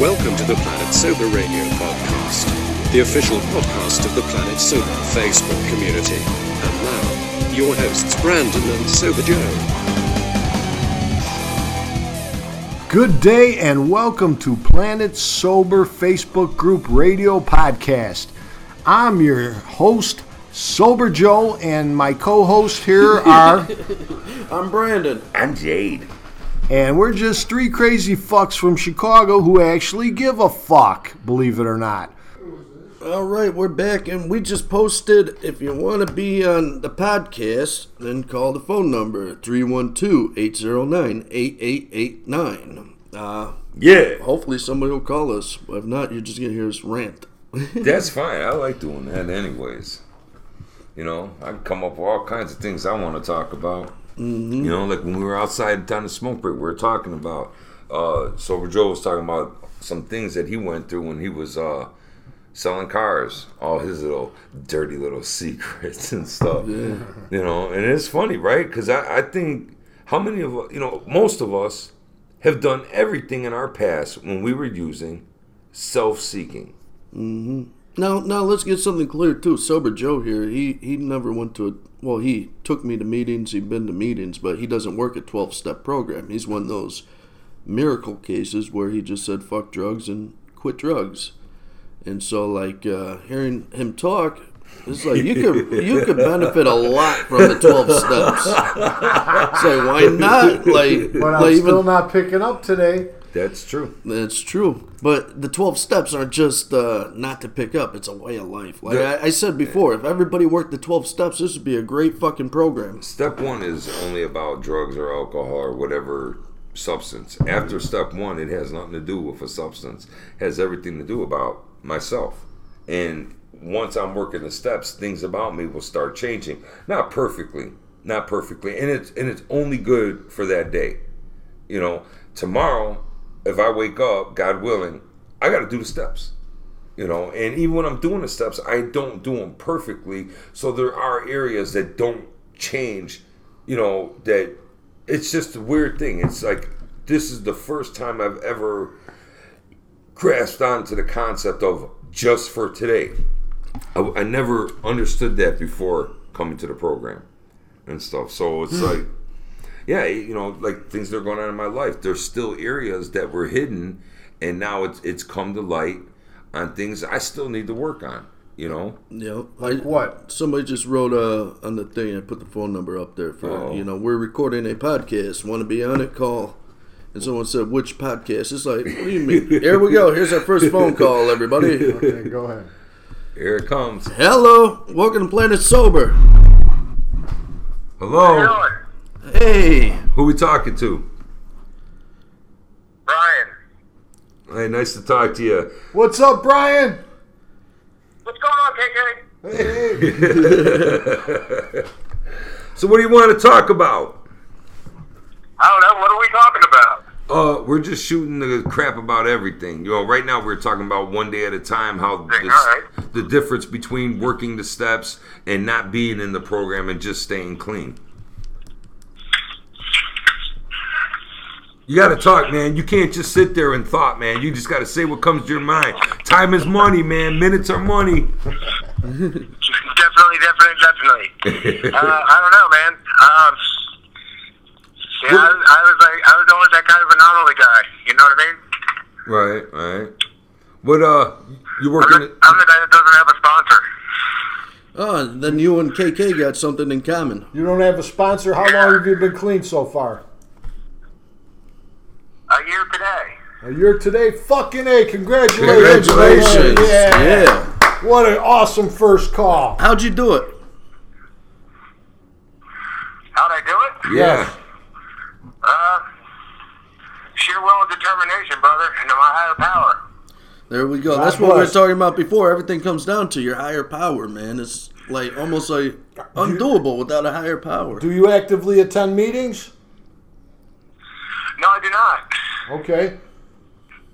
Welcome to the Planet Sober Radio Podcast, the official podcast of the Planet Sober Facebook community. And now, your hosts, Brandon and Sober Joe. Good day and welcome to Planet Sober Facebook Group Radio Podcast. I'm your host, Sober Joe, and my co hosts here are, I'm Brandon. I'm Jade. And we're just three crazy fucks from Chicago who actually give a fuck, believe it or not. All right, we're back, and we just posted. If you want to be on the podcast, then call the phone number 312-809-8889. Uh, Yeah, hopefully somebody will call us. If not, you're just gonna hear us rant. that's fine. I like doing that, anyways. You know, I can come up with all kinds of things I want to talk about. You know, like when we were outside down the smoke break, we were talking about. Uh, Sober Joe was talking about some things that he went through when he was uh, selling cars, all his little dirty little secrets and stuff. You know, and it's funny, right? Because I, I think how many of us, you know, most of us have done everything in our past when we were using self-seeking. Now, now let's get something clear too. Sober Joe here. He he never went to a well. He took me to meetings. He'd been to meetings, but he doesn't work a twelve step program. He's one of those miracle cases where he just said fuck drugs and quit drugs. And so, like uh, hearing him talk, it's like you could you could benefit a lot from the twelve steps. So why not? Like, But I'm like still even not picking up today. That's true. that's true. But the 12 steps aren't just uh, not to pick up, it's a way of life. Like Yeah. I, I said before, if everybody worked the 12 steps, this would be a great fucking program. Step one is only about drugs or alcohol or whatever substance. After step one, it has nothing to do with a substance. It has everything to do about myself. And once I'm working the steps, things about me will start changing. Not perfectly, not perfectly, and it's and it's only good for that day. You know, tomorrow, if I wake up, God willing, I got to do the steps. You know, and even when I'm doing the steps, I don't do them perfectly. So there are areas that don't change. You know, that it's just a weird thing. It's like this is the first time I've ever grasped onto the concept of just for today. I, I never understood that before coming to the program and stuff. So it's hmm. like, yeah, you know, like things that are going on in my life. There's still areas that were hidden, and now it's it's come to light on things I still need to work on. You know, You know, like what? Somebody just wrote uh, on the thing, I put the phone number up there for, Oh. you know, we're recording a podcast. Want to be on it? Call. And someone said, which podcast? It's like, what do you mean? Here we go. Here's our first phone call, everybody. Okay, go ahead. here it comes. Hello. Welcome to Planet Sober. Hello, Hey. who we talking to? Brian, Hey, nice to talk to you. What's up, Brian? what's going on, KK? Hey, So, what do you want to talk about? I don't know. What are we talking about? Uh, we're just shooting the crap about everything. You know, right now we're talking about one day at a time. How this, all right. the difference between working the steps and not being in the program and just staying clean. You got to talk, man. You can't just sit there and thought, man. You just got to say what comes to your mind. Time is money, man. Minutes are money. Definitely, definitely, definitely. uh, I don't know, man. Um, yeah, I was, I was like, I was always that kind of anomaly guy. You know what I mean? Right, right. What uh, you I'm working? the, I'm the guy that doesn't have a sponsor. Oh, then you and KK got something in common. you don't have a sponsor. How long have you been clean so far? A year today. A year today. Fucking A. Congratulations. Congratulations. Yeah. yeah. What an awesome first call. How'd you do it? How'd I do it? yeah. Uh, sheer will and determination, brother, and my higher power. There we go. God That's what we were talking about before. Everything comes down to your higher power, man. It's like almost like undoable without a higher power. Do you actively attend meetings? No, I do not. Okay.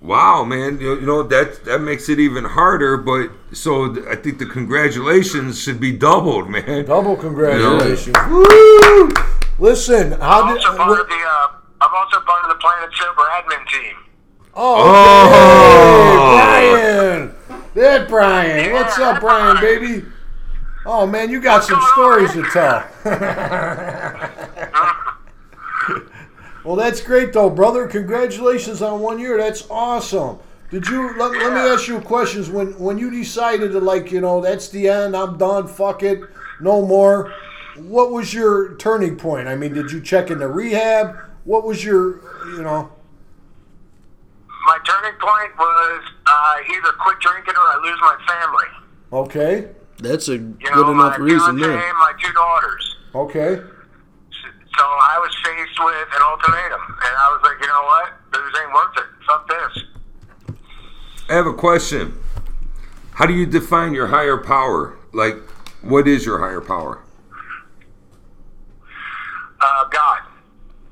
Wow, man, you you know that that makes it even harder. But so th- I think the congratulations should be doubled, man. Double congratulations. Woo! Listen, how I'm did? also part what- of the. Uh, I'm also part of the Planet Sober admin team. oh, Oh, Brian. That Brian, yeah, what's up, Brian, baby? Oh man, you got some stories to tell. well, that's great though, brother. Congratulations on one year. That's awesome. Did you let, let me ask you questions when when you decided to like you know that's the end I'm done fuck it no more what was your turning point I mean did you check into rehab what was your you know My turning point was uh, either quit drinking or I lose my family. okay That's a You good know, enough my reason fiance there. and my two daughters. okay So I was faced with an ultimatum, and I was like, you know what? This ain't worth it. Fuck this. I have a question. How do you define your higher power? Like, what is your higher power? Uh, God.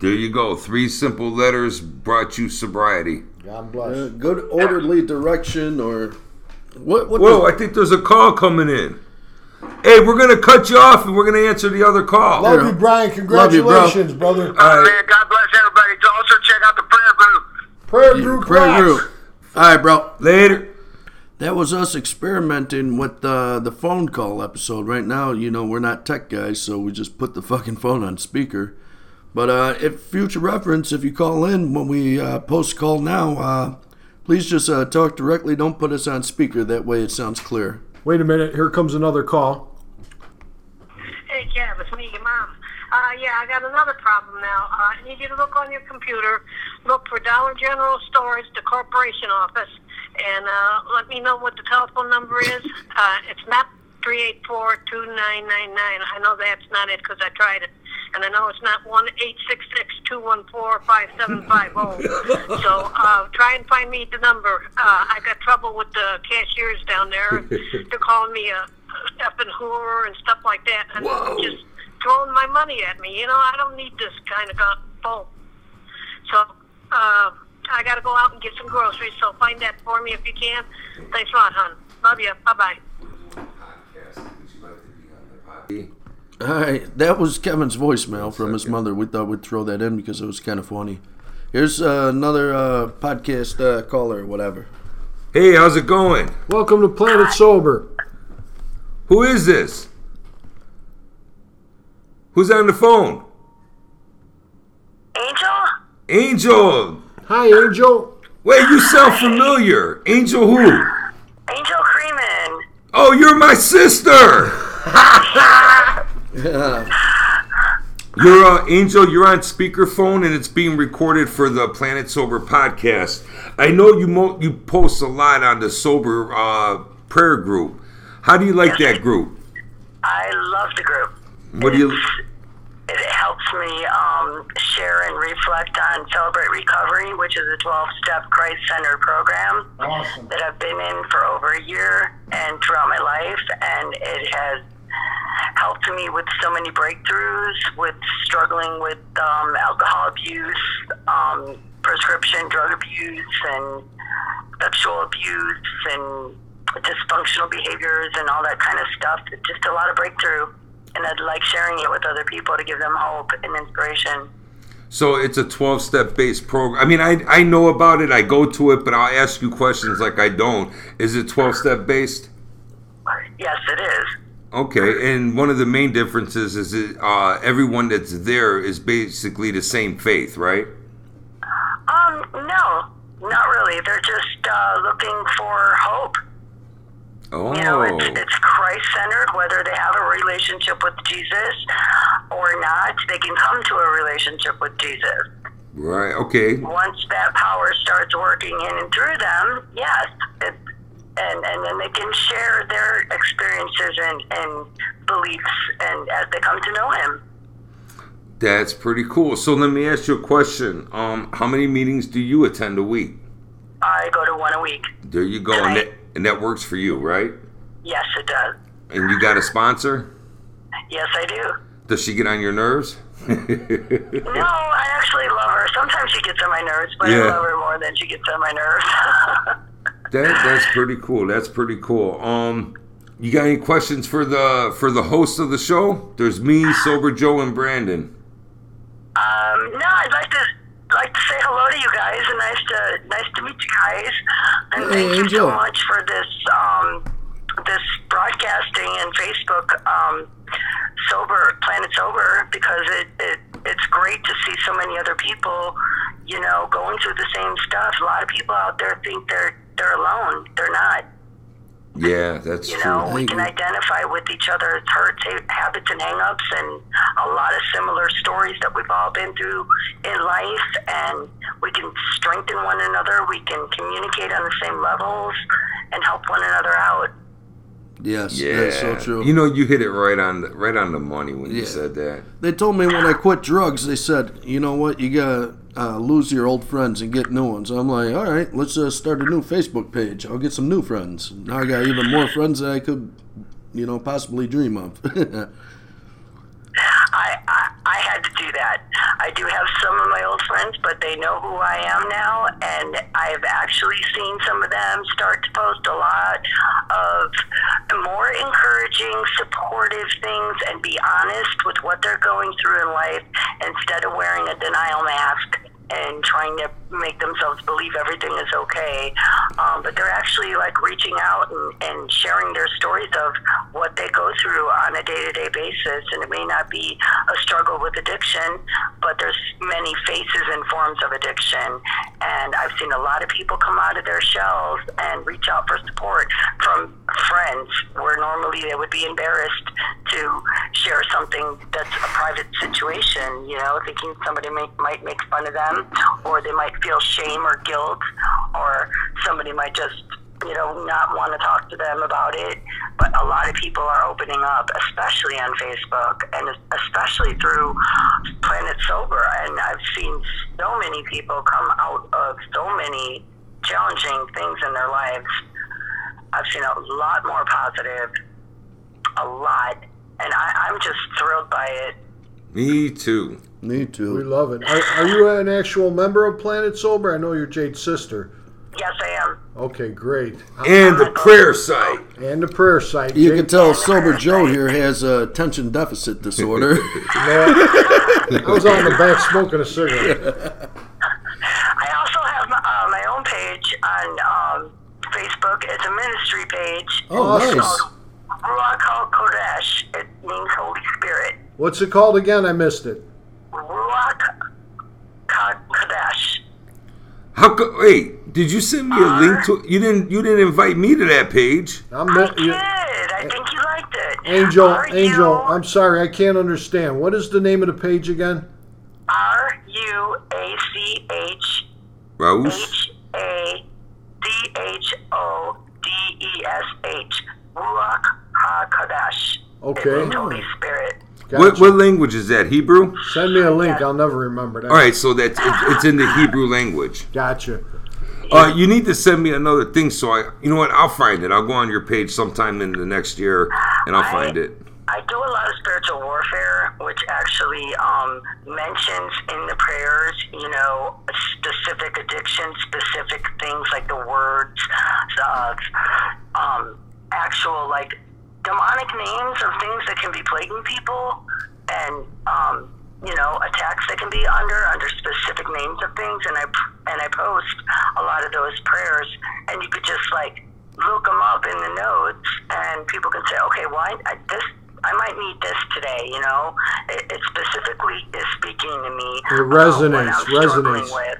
There you go. Three simple letters brought you sobriety. God bless Uh, good orderly direction or what? What? Whoa, does- I think there's a call coming in. Hey, we're gonna cut you off and we're gonna answer the other call. love you Brian Love you, bro. congratulations brother All right. Man, God bless everybody. Also check out the prayer group. prayer group Prayer rocks. group. All right, bro. Later. That was us experimenting with uh, the phone call episode. Right now, you know, we're not tech guys, so we just put the fucking phone on speaker. But uh, if future reference, if you call in when we uh, post call now, uh, please just uh, talk directly. Don't put us on speaker. That way it sounds clear. Wait a minute here comes another call Hey, Kev, it's me, your mom. Uh, yeah, I got another problem now. Uh, I need you to look on your computer, look for Dollar General Stores, the corporation office, and uh, let me know what the telephone number is. Uh, it's not 384-2999. I know that's not it because I tried it. And I know it's not 1-866-214-5750. so uh, try and find me the number. Uh, I got trouble with the cashiers down there. They're calling me a effing whore and stuff like that. And Whoa. just throwing my money at me. You know, I don't need this kind of bull. So uh, I got to go out and get some groceries. So find that for me if you can. Thanks a lot, hon. Love you. Bye bye bye. All right, that was Kevin's voicemail from his mother. We thought we'd throw that in because it was kind of funny. Here's uh, another uh, podcast uh, caller, or whatever. Hey, how's it going? welcome to Planet Sober Who is this? Who's on the phone? Angel? Angel. hi Angel Wait, you sound familiar. Angel who? Angel Creeman. Oh, you're my sister. You're uh, Angel. You're on speakerphone, and it's being recorded for the Planet Sober podcast. I know you mo- you post a lot on the sober uh, prayer group. How do you like that group? I love the group. What do you? It helps me um, share and reflect on Celebrate Recovery, which is a 12 step Christ centered program awesome that I've been in for over a year and throughout my life. And it has helped me with so many breakthroughs with struggling with um, alcohol abuse, um, prescription drug abuse, and sexual abuse, and dysfunctional behaviors, and all that kind of stuff. It's just a lot of breakthrough. And I'd like sharing it with other people to give them hope and inspiration. So it's a 12 step based program. I mean, I I know about it. I go to it, but I'll ask you questions like I don't. Is it 12 step based? Yes, it is. Okay, and one of the main differences is that uh, everyone that's there is basically the same faith, right? Um, no, not really. They're just uh, looking for hope. Oh, You know, it's, it's Christ centered, whether they have a relationship with Jesus or not, they can come to a relationship with Jesus. right. Okay, Once that power starts working in and through them, yes. It, and, and then they can share their experiences and, and beliefs and as they come to know him. that's pretty cool. So let me ask you a question. Um, how many meetings do you attend a week? I go to one a week. There you go, and that and that works for you, right? Yes, it does. And you got a sponsor? Yes, I do. Does she get on your nerves? No, I actually love her. Sometimes she gets on my nerves, but Yeah. I love her more than she gets on my nerves. That that's pretty cool. That's pretty cool. Um, you got any questions for the for the host of the show? There's me, Sober Joe, and Brandon. um, no, I'd like to like to say hello to you guys, and nice to nice to meet you guys. And Hey, thank you Angel. so much for this um, this broadcasting and Facebook um, sober Planet Sober because it, it it's great to see so many other people, you know, going through the same stuff. A lot of people out there think they're they're alone. They're not. Yeah, that's You true. know, we can identify with each other's hurts, habits, and hangups, and a lot of similar stories that we've all been through in life. And we can strengthen one another. We can communicate on the same levels and help one another out. Yes, Yeah, that's so true. You know, you hit it right on the, right on the money when you said that. They told me when I quit drugs, they said, you know what, you gotta uh, lose your old friends and get new ones. I'm like, all right, let's uh, start a new Facebook page. I'll get some new friends. Now I got even more friends than I could, you know, possibly dream of. I, I I had to do that. I do have some of my old friends, but they know who I am now, and I've actually seen some of them start to post a lot of more encouraging, supportive things, and be honest with what they're going through in life instead of wearing a denial mask and trying to make themselves believe everything is okay. Um, but they're actually like reaching out and, and sharing their stories of what they go through on a day to day basis. And it may not be a struggle with addiction, but there's many faces and forms of addiction. And I've seen a lot of people come out of their shells and reach out for support from friends where normally they would be embarrassed to share something that's a private situation, you know, thinking somebody may, might make fun of them or they might feel shame or guilt or somebody might just, you know, not want to talk to them about it. But a lot of people are opening up, especially on Facebook and especially through Planet Sober. And I've seen so many people come out of so many challenging things in their lives. I've seen a lot more positive, a lot. And I, I'm just thrilled by it. Me too. Me too. We love it. Are, are you an actual member of Planet Sober? I know you're Jade's sister. Yes, I am. Okay, great. And the prayer site. And the prayer site. You Jade, can tell Sober Joe here has a attention deficit disorder. I was on the back smoking a cigarette. I also have my, uh, my own page on um, Facebook. It's a ministry page. Oh, Awesome. nice. called Ruach HaKodesh. It means Holy Spirit. What's it called again? I missed it. Ruach HaKodesh. How co- wait, did you send me a link to you didn't you didn't invite me to that page? I'm I not, did. you, I think you liked it. Angel. R U- Angel. I'm sorry, I can't understand. What is the name of the page again? R U A C H Raus? H A D H O D E S H. Ruach HaKodesh. Okay. It means Holy Spirit. What Gotcha. what language is that? Hebrew? Send me a link. I'll never remember that. All right, so that's it's, it's in the Hebrew language. Gotcha. Uh, you need to send me another thing so I you know what I'll find it. I'll go on your page sometime in the next year and I'll find it. I do a lot of spiritual warfare, which actually um, mentions in the prayers, you know, specific addictions, specific things like the words of um, actual, like, demonic names of things that can be plaguing people and, um, you know, attacks that can be under under specific names of things. And I and I post a lot of those prayers, and you could just like look them up in the notes, and people can say, okay, why I, this I might need this today, you know. It, it specifically is speaking to me. It about what resonates, resonates. With.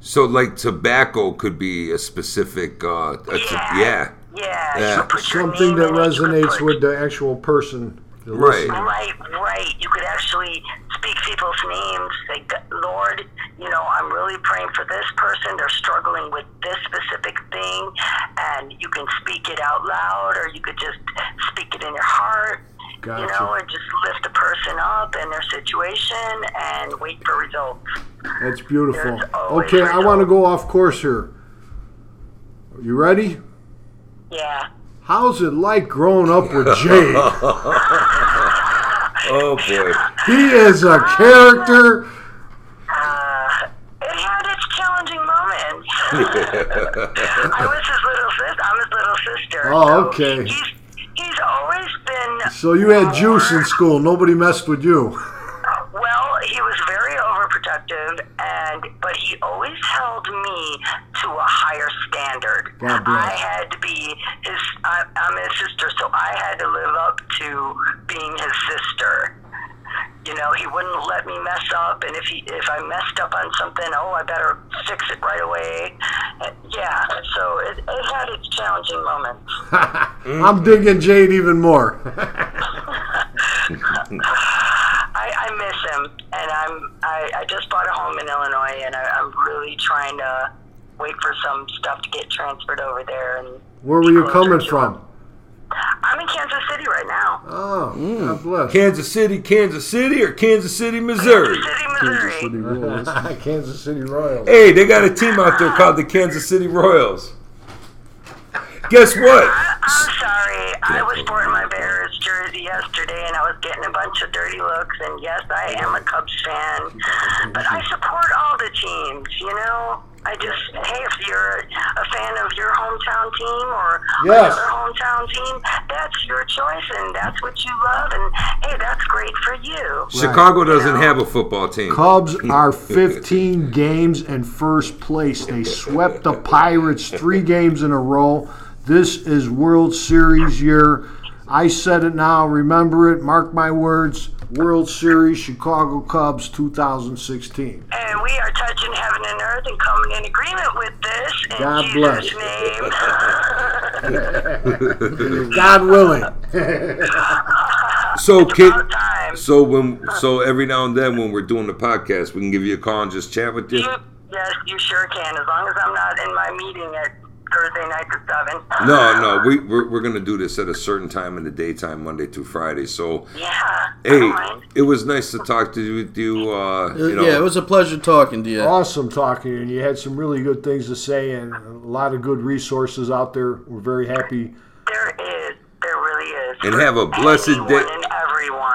So like tobacco could be a specific uh a t- Yeah. Yeah. Yeah, Yeah. you put your Something that in it, you could resonates with the actual person. the Right. listener. Right, right. You could actually speak people's names. Say, Lord, you know, I'm really praying for this person. They're struggling with this specific thing, and you can speak it out loud, or you could just speak it in your heart. Gotcha. You Gotcha. know, and just lift the person up in their situation and wait for results. That's beautiful. There's always Okay, I want to go off course here. You ready? Yeah. How's it like growing up with Jay? Oh boy. he is a character. Uh, it had its challenging moments. I was his little sister. I'm his little sister. Oh, so okay. He's, he's always been. So you had juice in school. Nobody messed with you. Well, he was very overprotective, and but he always held me to a higher standard. God bless. I had to be his. I, I'm his sister, so I had to live up to being his sister. You know, he wouldn't let me mess up, and if he if I messed up on something, oh, I better fix it right away. Uh, Yeah, so it, it had its challenging moments. I'm digging Jade even more. I, I miss him, and I'm I, I just bought a home in Illinois, and I, I'm really trying to wait for some stuff to get transferred over there. And Where were you coming from? him. I'm in Kansas City right now. Oh, God bless. Kansas City, Kansas City, or Kansas City, Missouri? Kansas City, Missouri. City Royals. Kansas City Royals. Hey, they got a team out there called the Kansas City Royals. Guess what? I, I'm sorry. I was sporting my Bears jersey yesterday, and I was getting a bunch of dirty looks. And yes, I am a Cubs fan, but I support all the teams. You know, I just hey, if you're a fan of your hometown team or Yes. another hometown team, that's your choice, and that's what you love. And hey, that's great for you. Chicago doesn't have a football team. Cubs are 15 games in first place. They swept the Pirates three games in a row. This is World Series year. I said it now. Remember it. Mark my words. World Series Chicago Cubs 2016. And we are touching heaven and earth and coming in agreement with this in God Jesus' bless. name. God willing. So, kid, so when, so every now and then when we're doing the podcast, we can give you a call and just chat with you. You, yes, you sure can. As long as I'm not in my meeting at Thursday night at seven. No, no, we we're, we're gonna do this at a certain time in the daytime, Monday through Friday. So, Yeah. Hey, don't it was nice to talk to you. With you, uh, you know, yeah, it was a pleasure talking to you. Awesome talking, and you had some really good things to say and a lot of good resources out there. We're very happy. There is. There really is. And have a blessed day.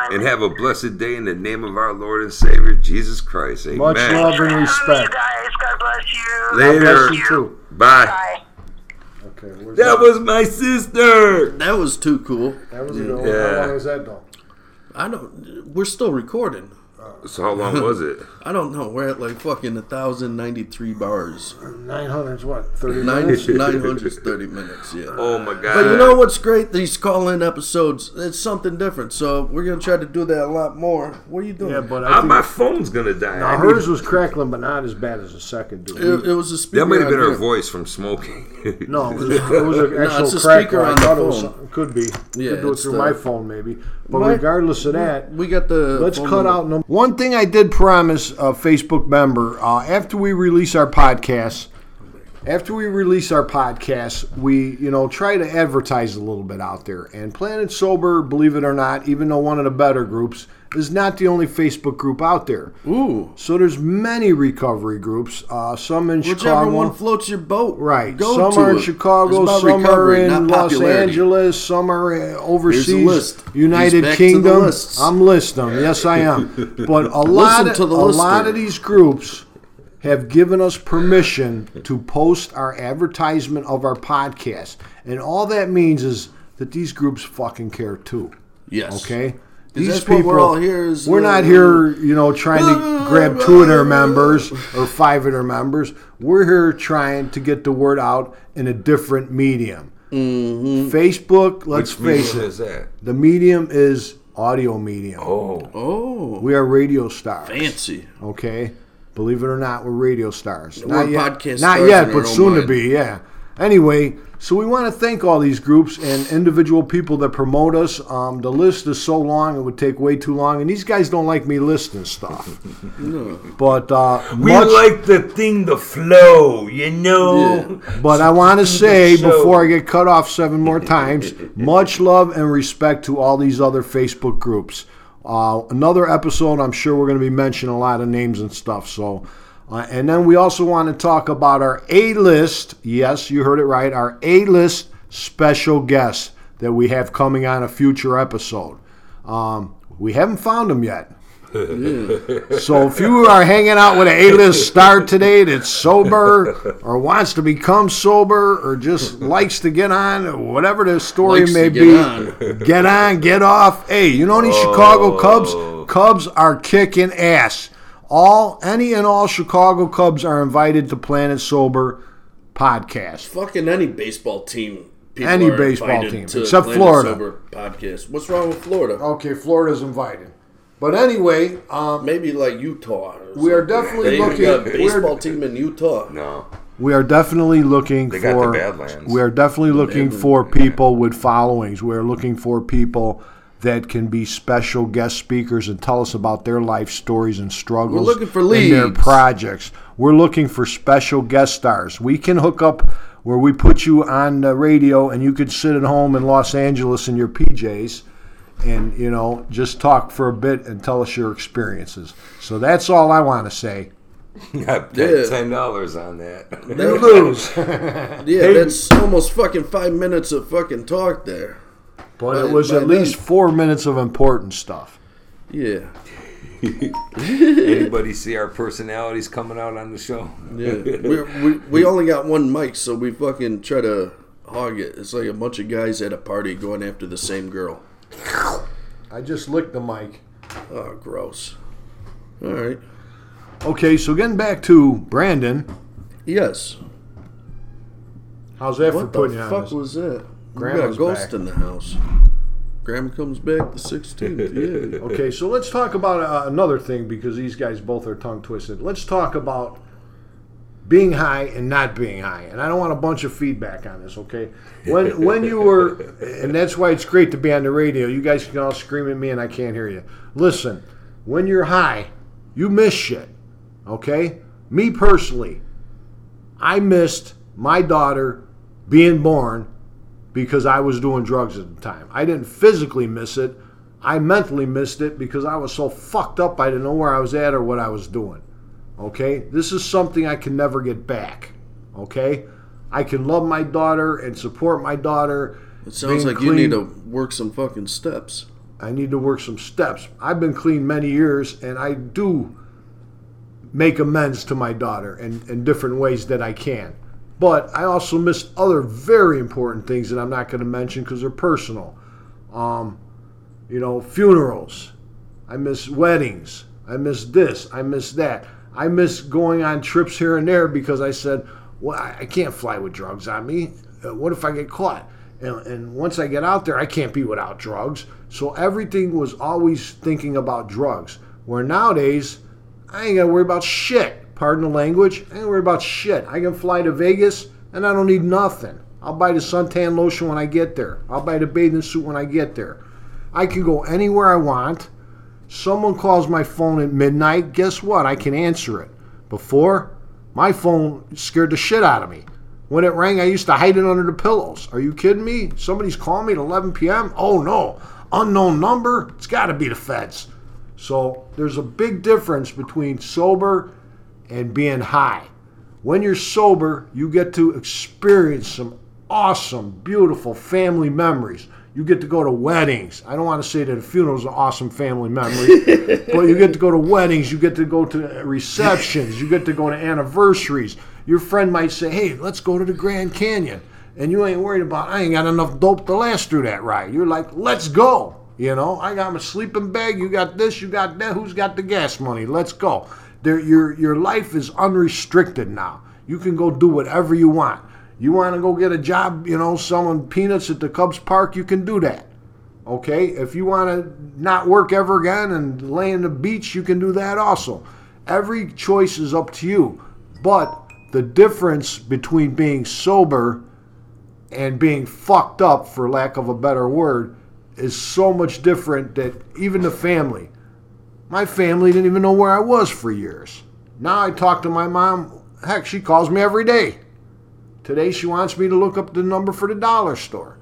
And have a blessed day in the name of our Lord and Savior Jesus Christ. Amen. Much love and having me, respect. guys. God bless you. Later. God bless you too. Bye. Bye. Okay, where's That was my sister. That was too cool. that was you know, Yeah. how long was that though? I don't. We're still recording. So how long was it? I don't know. We're at like fucking thousand ninety three bars. Nine hundred what? Thirty Nine minutes. nine hundred thirty minutes. Yeah. Oh my God! But you know what's great? These call-in episodes, it's something different. So we're gonna try to do that a lot more. What are you doing? Yeah, but Ah, I think my phone's gonna die. now hers was crackling, but not as bad as the second dude. it, it was a speaker. that might have been her here. voice from smoking. No, it was, it was an actual it's a crackle. speaker I on the thought it was phone. could be. Yeah, could do it through the- my phone maybe. But My- regardless of that, We got the. Let's cut number. out number. One thing I did promise a Facebook member uh, after we release our podcast, after we release our podcast, we you know try to advertise a little bit out there. And Planet Sober, believe it or not, even though one of the better groups is not the only Facebook group out there. Ooh, So there's many recovery groups. Uh, some in whichever Chicago, one floats your boat. Right. Go some are in it. Chicago, some are in Los popularity. Angeles, some are uh, overseas. United He's back to the Kingdom. I'm listing them. Yes, I am. But a lot, of, to the a lot of these groups have given us permission to post our advertisement of our podcast, and all that means is that these groups fucking care too. Yes. Okay. These people, we're all here is, we're uh, not here, you know, trying to grab two of their members or five of their members. We're here trying to get the word out in a different medium. Facebook, let's Which face medium it, is that? the medium is audio medium. Oh, Oh, We are radio stars. fancy. Okay, believe it or not, we're radio stars. We're not yet, podcast not stars yet, but our own soon to be. Yeah. Anyway, so we want to thank all these groups and individual people that promote us. Um, the list is so long; it would take way too long, and these guys don't like me listing stuff. no. But uh, we much, like the thing to flow, you know. Yeah. But I want to say before I get cut off seven more times, much love and respect to all these other Facebook groups. Uh, another episode, I'm sure we're going to be mentioning a lot of names and stuff. So, uh, and then we also want to talk about our A list. Yes, you heard it right. Our A list special guest that we have coming on a future episode. Um, we haven't found them yet. So if you are hanging out with an A-list star today that's sober or wants to become sober or just likes to get on, whatever the story Likes may get be, on. get on, get off. Hey, you know these Chicago oh. Cubs? Cubs are kicking ass. All any and all Chicago Cubs are invited to Planet Sober podcast. Fucking any baseball team. people Any baseball team, except Planet Florida. Sober podcast. What's wrong with Florida? Okay, Florida's invited. But anyway, um, Maybe like Utah. or we are definitely They even looking. got a we're- baseball team in Utah. No. We are definitely looking They for. got the Badlands. We are definitely looking Badlands, for people with followings. We are looking for people that can be special guest speakers and tell us about their life stories and struggles. We're looking for and their leads. projects. We're looking for special guest stars. We can hook up where we put you on the radio and you could sit at home in Los Angeles in your PJs and you know just talk for a bit and tell us your experiences. So that's all I want to say. I paid Yeah. ten dollars on that. They lose. Yeah, that's almost fucking five minutes of fucking talk there. But By- it was by at least then- four minutes of important stuff. Yeah, Anybody see our personalities coming out on the show? yeah. we, we, we only got one mic, so we fucking try to hog it. It's like a bunch of guys at a party going after the same girl. I just licked the mic. Oh, gross. All right. Okay, so getting back to Brandon, Yes. how's that for What putting the you on fuck this? was that? We Grandma's got a ghost back. in the house. Grandma comes back the 16th. Yeah. Okay, so let's talk about uh, another thing because these guys both are tongue twisted. Let's talk about being high and not being high. And I don't want a bunch of feedback on this, okay? When when you were and that's why it's great to be on the radio. You guys can all scream at me and I can't hear you. Listen, when you're high, you miss shit. Okay? Me personally, I missed my daughter being born because I was doing drugs at the time. I didn't physically miss it. I mentally missed it because I was so fucked up I didn't know where I was at or what I was doing. Okay? This is something I can never get back. Okay? I can love my daughter and support my daughter. It sounds like you need to work some fucking steps. I need to work some steps. I've been clean many years and I do make amends to my daughter in, in different ways that I can. But I also missed other very important things that I'm not going to mention because they're personal. Um, you know, funerals. I miss weddings. I miss this. I miss that. I miss going on trips here and there because I said, well, I can't fly with drugs on me. Uh, What if I get caught? And, and once I get out there, I can't be without drugs. So everything was always thinking about drugs. Where nowadays, I ain't got to worry about shit. Pardon the language. I ain't worry about shit. I can fly to Vegas and I don't need nothing. I'll buy the suntan lotion when I get there. I'll buy the bathing suit when I get there. I can go anywhere I want. Someone calls my phone at midnight. Guess what? I can answer it. Before, my phone scared the shit out of me. When it rang, I used to hide it under the pillows. Are you kidding me? Somebody's calling me at 11 p.m.? Oh no, unknown number? It's got to be the feds. So there's a big difference between sober and being high. When you're sober, you get to experience some awesome, beautiful family memories. You get to go to weddings. I don't want to say that a funeral is an awesome family memory, but you get to go to weddings. You get to go to receptions. You get to go to anniversaries. Your friend might say, "Hey, let's go to the Grand Canyon," and you ain't worried about. I ain't got enough dope to last through that ride. You're like, "Let's go." You know, I got my sleeping bag. You got this. You got that. Who's got the gas money? Let's go. There, your your life is unrestricted now. You can go do whatever you want. You want to go get a job, you know, selling peanuts at the Cubs Park, you can do that. Okay? If you want to not work ever again and lay in the beach, you can do that also. Every choice is up to you. But the difference between being sober and being fucked up, for lack of a better word, is so much different that even the family, my family didn't even know where I was for years. Now I talk to my mom, heck, she calls me every day. Today she wants me to look up the number for the dollar store.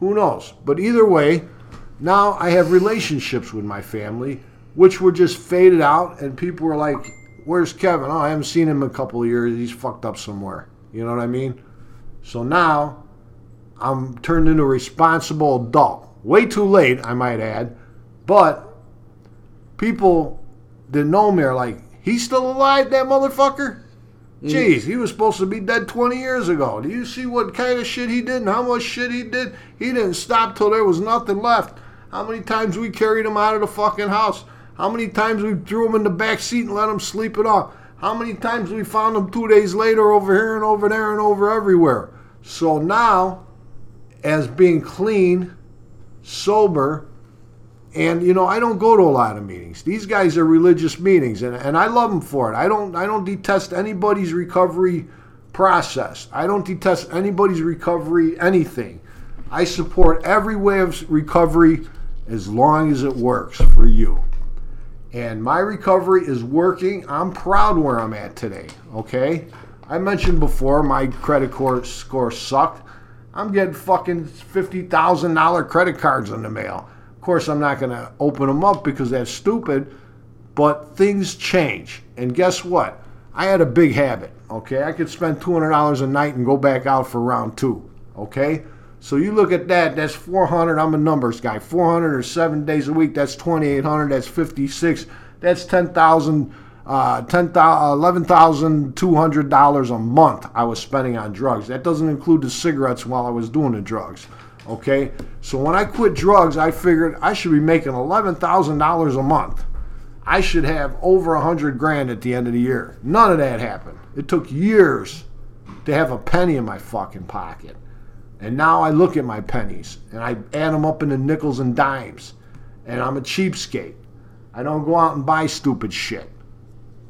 Who knows? But either way, now I have relationships with my family, which were just faded out, and people were like, Where's Kevin? Oh, I haven't seen him in a couple of years. He's fucked up somewhere. You know what I mean? So now I'm turned into a responsible adult. Way too late, I might add. But people that know me are like, he's still alive, that motherfucker? Mm. Jeez, he was supposed to be dead 20 years ago. Do you see what kind of shit he did and how much shit he did? He didn't stop till there was nothing left. How many times we carried him out of the fucking house? How many times we threw him in the back seat and let him sleep it off? How many times we found him two days later over here and over there and over everywhere? So now, as being clean, sober, and you know I don't go to a lot of meetings. These guys are religious meetings, and, and I love them for it. I don't I don't detest anybody's recovery process. I don't detest anybody's recovery anything. I support every way of recovery as long as it works for you. And my recovery is working. I'm proud where I'm at today. Okay, I mentioned before my credit score sucked. I'm getting fucking fifty thousand dollar credit cards in the mail course, I'm not going to open them up because that's stupid, but things change. And guess what? I had a big habit, okay? I could spend $200 a night and go back out for round two, okay? So you look at that, that's 400. I'm a numbers guy. 400 or seven days a week, that's 2,800. That's 56. That's 10,000. Uh, $11,200 a month I was spending on drugs. That doesn't include the cigarettes while I was doing the drugs. Okay, so when I quit drugs, I figured I should be making eleven thousand dollars a month. I should have over a hundred grand at the end of the year. None of that happened. It took years to have a penny in my fucking pocket. And now I look at my pennies and I add them up into nickels and dimes. And I'm a cheapskate. I don't go out and buy stupid shit.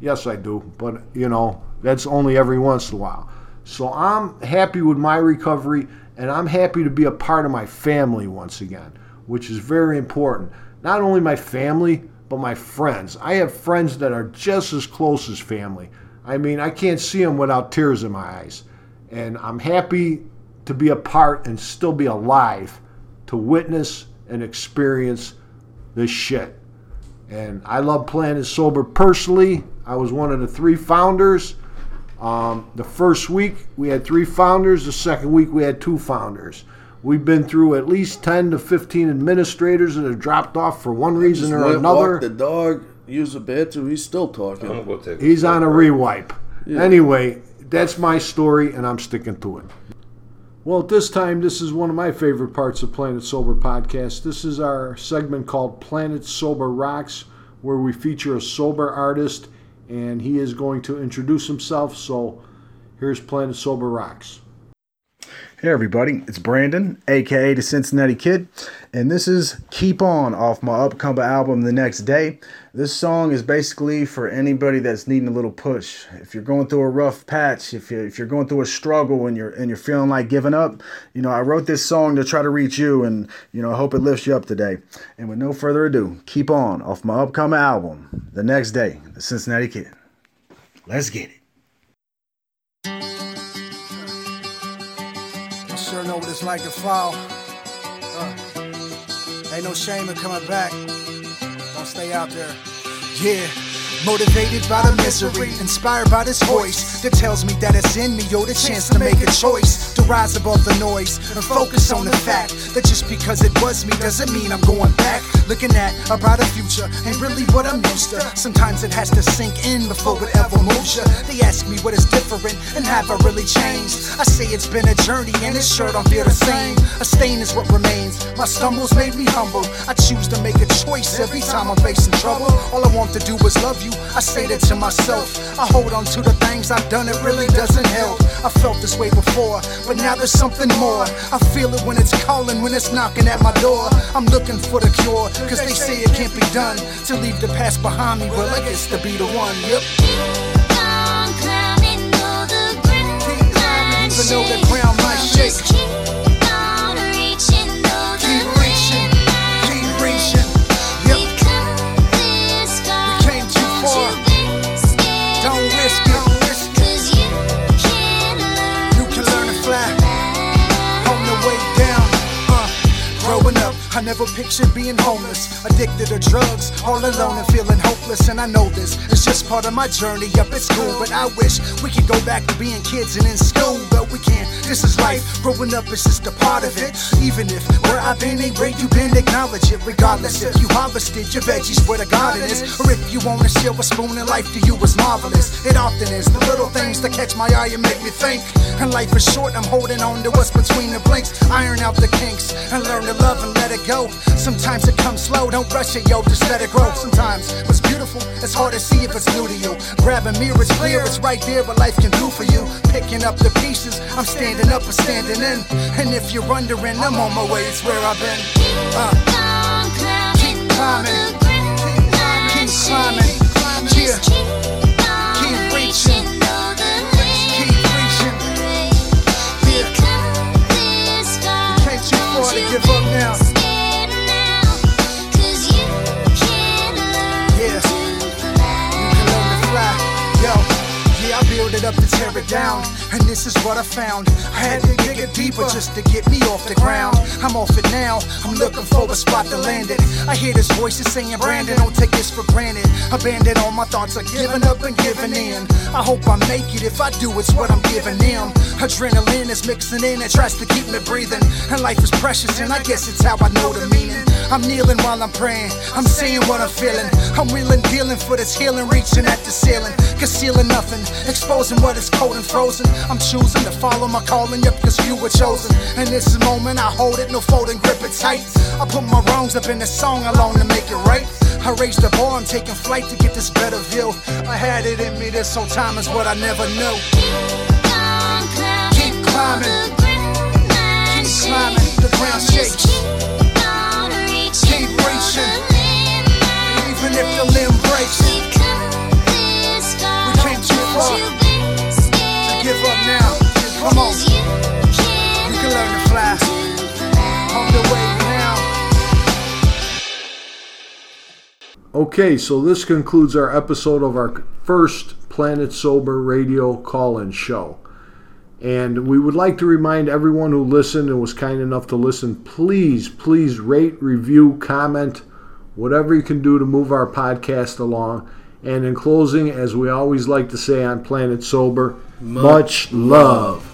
Yes, I do, but you know, that's only every once in a while. So I'm happy with my recovery and I'm happy to be a part of my family once again, which is very important. Not only my family, but my friends. I have friends that are just as close as family. I mean, I can't see them without tears in my eyes. And I'm happy to be a part and still be alive to witness and experience this shit. And I love Planet Sober personally. I was one of the three founders. Um, the first week we had three founders. The second week we had two founders. We've been through at least 10 to 15 administrators that have dropped off for one reason or another. Walk the dog, use a bathroom. He's still talking. I'm gonna go take He's on a rewipe. Yeah. Anyway, that's my story, and I'm sticking to it. Well, at this time, this is one of my favorite parts of Planet Sober podcast. This is our segment called Planet Sober Rocks, where we feature a sober artist and he is going to introduce himself. So here's Planet Sober Rocks. Hey everybody, it's Brandon, aka the Cincinnati Kid, and this is Keep On off my upcoming album The Next Day. This song is basically for anybody that's needing a little push. If you're going through a rough patch, if you if you're going through a struggle and you're and you're feeling like giving up, you know, I wrote this song to try to reach you and you know, I hope it lifts you up today. And with no further ado, Keep On off my upcoming album The Next Day, The Cincinnati Kid. Let's get it. sure know what it's like to fall. Uh, ain't no shame in coming back. Don't stay out there. Yeah. Motivated by the misery, inspired by this voice that tells me that it's in me, yo, the chance to make a choice, to rise above the noise and focus on the fact that just because it was me doesn't mean I'm going back. Looking at a brighter future ain't really what I'm used to. Sometimes it has to sink in before it ever moves you. They ask me what is different and have I really changed. I say it's been a journey and it sure don't feel the same. A stain is what remains. My stumbles made me humble. I choose to make a choice every time I'm facing trouble. All I want to do is love you, I say that to myself. I hold on to the things I've done, it really doesn't help. I felt this way before, but now there's something more. I feel it when it's calling, when it's knocking at my door. I'm looking for the cure, cause they say it can't be done. To leave the past behind me, well, I guess to be the one, yep. Keep on climbing, even though the ground might shake. I never pictured being homeless, addicted to drugs, all alone and feeling hopeless. And I know this is just part of my journey up at school. But I wish we could go back to being kids and in school, but we can't. This is life. Growing up is just a part of it. Even if where I've been ain't where you've been, acknowledge it. Regardless if you harvested your veggies where the garden is, or if you wanna share a spoon in life to you was marvelous. It often is the little things that catch my eye and make me think. And life is short, I'm holding on to what's between the blinks. Iron out the kinks and learn to love and let it go. Sometimes it comes slow, don't rush it, yo, just let it grow. Sometimes what's beautiful, it's hard to see if it's new to you. Grab a mirror, it's clear, it's right there what life can do for you. Picking up the pieces, I'm standing up or standing in. And if you're wondering, I'm on my way, it's where I've been. Uh, keep climbing, keep climbing, yeah, what I found. I had to dig it deeper just to get me off the ground. I'm off it now. I'm looking for a spot to land it. I hear this voice voices saying, Brandon, don't take this for granted. Abandon all my thoughts of giving up and giving in. I hope I make it. If I do, it's what I'm giving them. Adrenaline is mixing in. It tries to keep me breathing. And life is precious, and I guess it's how I know the meaning. I'm kneeling while I'm praying. I'm saying what I'm feeling. I'm reeling, dealing for this healing, reaching at the ceiling. Concealing nothing, exposing what is cold and frozen. I'm choosing to follow my calling, yep, cause you were chosen. And this moment, I hold it, no folding, grip it tight. I put my wrongs up in the song alone to make it right. I raised the bar, I'm taking flight to get this better view. I had it in me this whole time, is what I never knew. Keep climbing, keep climbing, the ground shakes. Keep reaching, even if the limb breaks. We came too far Come on, you can learn to fly. On the way now. Okay, so this concludes our episode of our first Planet Sober radio call in show. And we would like to remind everyone who listened and was kind enough to listen please, please rate, review, comment, whatever you can do to move our podcast along. And in closing, as we always like to say on Planet Sober, much love.